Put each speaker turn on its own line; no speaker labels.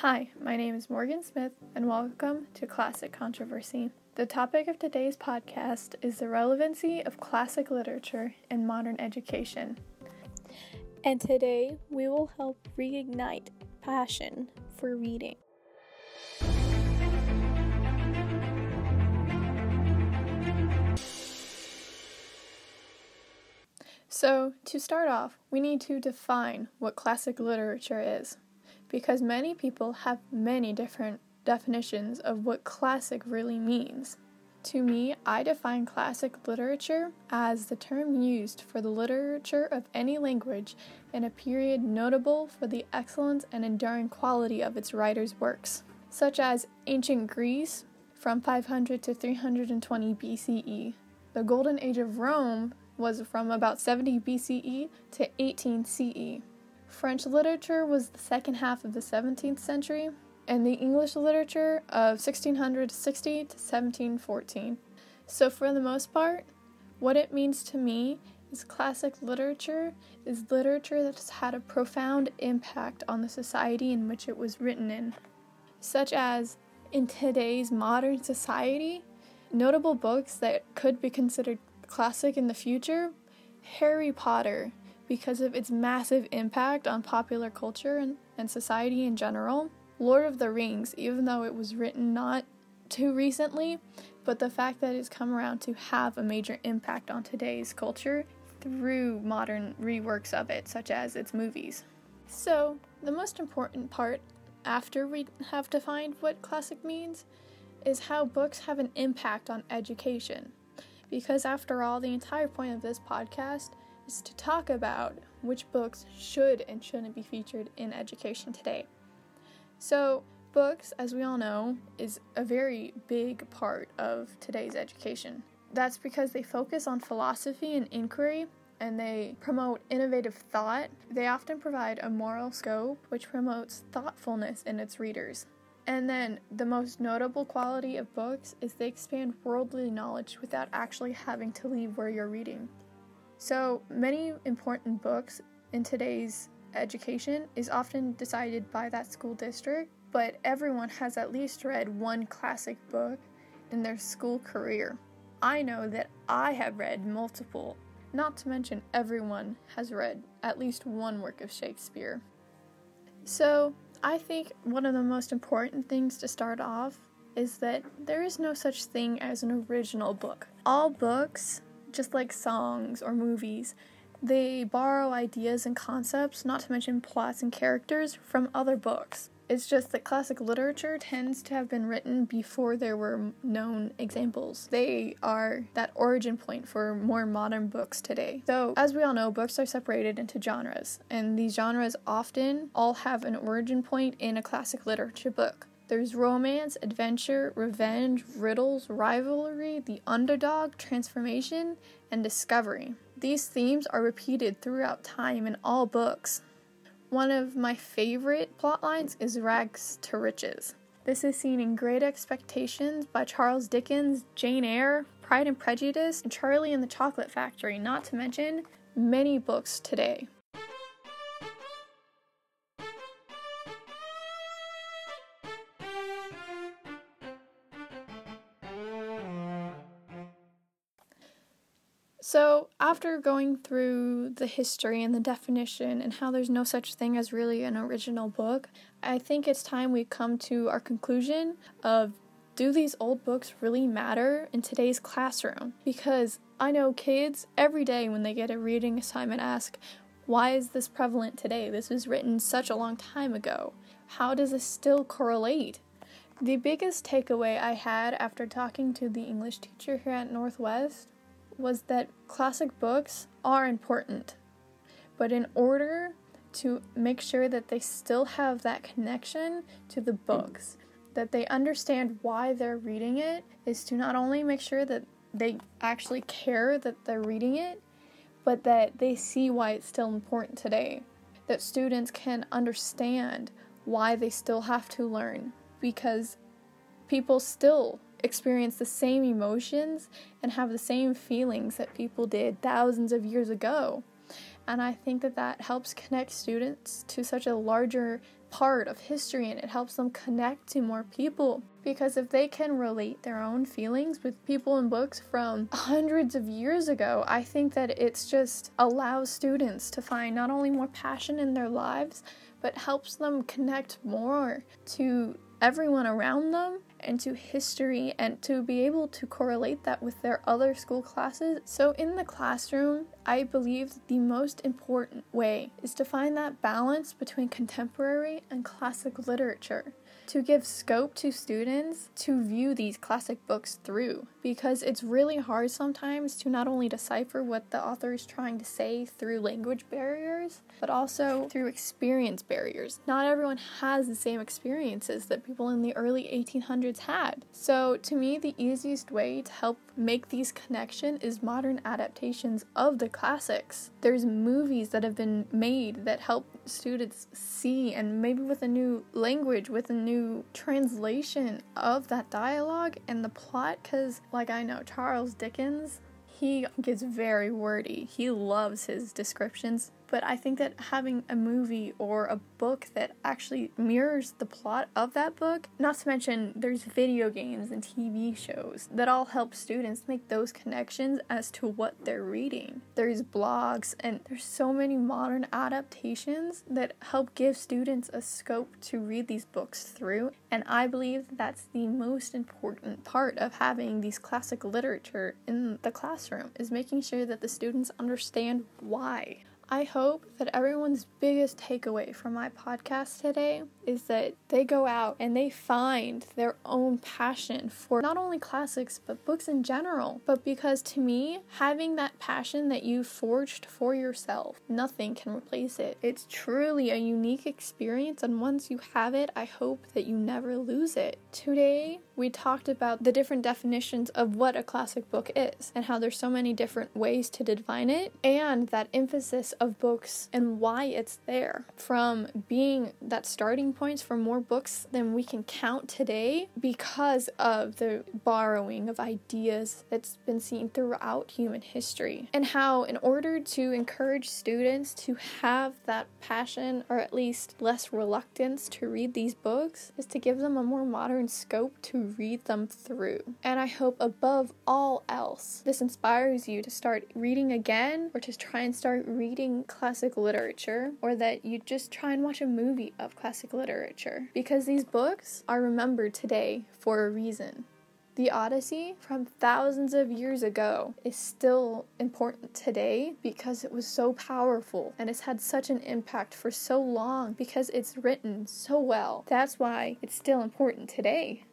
Hi, my name is Morgan Smith, and welcome to Classic Controversy. The topic of today's podcast is the relevancy of classic literature in modern education.
And today we will help reignite passion for reading.
So, to start off, we need to define what classic literature is because many people have many different definitions of what classic really means. To me, I define classic literature as the term used for the literature of any language in a period notable for the excellence and enduring quality of its writers' works, such as ancient Greece from 500 to 320 BCE, the Golden Age of Rome was from about 70 BCE to 18 CE. French literature was the second half of the 17th century, and the English literature of 1660 to 1714. So, for the most part, what it means to me is classic literature is literature that has had a profound impact on the society in which it was written in, such as in today's modern society, notable books that could be considered classic in the future Harry Potter, because of its massive impact on popular culture and, and society in general. Lord of the Rings, even though it was written not too recently, but the fact that it's come around to have a major impact on today's culture through modern reworks of it, such as its movies. So, the most important part after we have defined what classic means is how books have an impact on education. Because, after all, the entire point of this podcast is to talk about which books should and shouldn't be featured in education today. So, books, as we all know, is a very big part of today's education. That's because they focus on philosophy and inquiry and they promote innovative thought. They often provide a moral scope which promotes thoughtfulness in its readers. And then the most notable quality of books is they expand worldly knowledge without actually having to leave where you're reading. So, many important books in today's education is often decided by that school district, but everyone has at least read one classic book in their school career. I know that I have read multiple, not to mention everyone has read at least one work of Shakespeare. So, I think one of the most important things to start off is that there is no such thing as an original book. All books just like songs or movies, they borrow ideas and concepts, not to mention plots and characters, from other books. It's just that classic literature tends to have been written before there were known examples. They are that origin point for more modern books today. So, as we all know, books are separated into genres, and these genres often all have an origin point in a classic literature book. There's romance, adventure, revenge, riddles, rivalry, the underdog, transformation, and discovery. These themes are repeated throughout time in all books. One of my favorite plotlines is Rags to Riches. This is seen in Great Expectations by Charles Dickens, Jane Eyre, Pride and Prejudice, and Charlie and the Chocolate Factory, not to mention many books today. So, after going through the history and the definition and how there's no such thing as really an original book, I think it's time we come to our conclusion of do these old books really matter in today's classroom? Because I know kids every day when they get a reading assignment ask, why is this prevalent today? This was written such a long time ago. How does this still correlate? The biggest takeaway I had after talking to the English teacher here at Northwest was that classic books are important, but in order to make sure that they still have that connection to the books, that they understand why they're reading it, is to not only make sure that they actually care that they're reading it, but that they see why it's still important today. That students can understand why they still have to learn because people still experience the same emotions and have the same feelings that people did thousands of years ago. And I think that that helps connect students to such a larger part of history and it helps them connect to more people. Because if they can relate their own feelings with people in books from hundreds of years ago, I think that it's just allows students to find not only more passion in their lives, but helps them connect more to everyone around them and to history and to be able to correlate that with their other school classes. So, in the classroom, I believe the most important way is to find that balance between contemporary and classic literature to give scope to students to view these classic books through because it's really hard sometimes to not only decipher what the author is trying to say through language barriers but also through experience barriers. Not everyone has the same experiences that people in the early 1800s had. So, to me, the easiest way to help make these connections is modern adaptations of the classics. There's movies that have been made that help students see and maybe with a new language, with a new translation of that dialogue and the plot cuz like I know Charles Dickens he gets very wordy. He loves his descriptions but I think that having a movie or a book that actually mirrors the plot of that book, not to mention there's video games and TV shows that all help students make those connections as to what they're reading. There's blogs and there's so many modern adaptations that help give students a scope to read these books through, and I believe that's the most important part of having these classic literature in the classroom is making sure that the students understand why. I hope that everyone's biggest takeaway from my podcast today is that they go out and they find their own passion for not only classics but books in general. But because to me, having that passion that you forged for yourself, nothing can replace it. It's truly a unique experience, and once you have it, I hope that you never lose it. Today, we talked about the different definitions of what a classic book is and how there's so many different ways to define it and that emphasis of books and why it's there. From being that starting points for more books than we can count today because of the borrowing of ideas that's been seen throughout human history. And how in order to encourage students to have that passion or at least less reluctance to read these books is to give them a more modern scope read them through. And I hope above all else, this inspires you to start reading again or to try and start reading classic literature or that you just try and watch a movie of classic literature because these books are remembered today for a reason. The Odyssey from thousands of years ago is still important today because it was so powerful and it's had such an impact for so long because it's written so well. That's why it's still important today.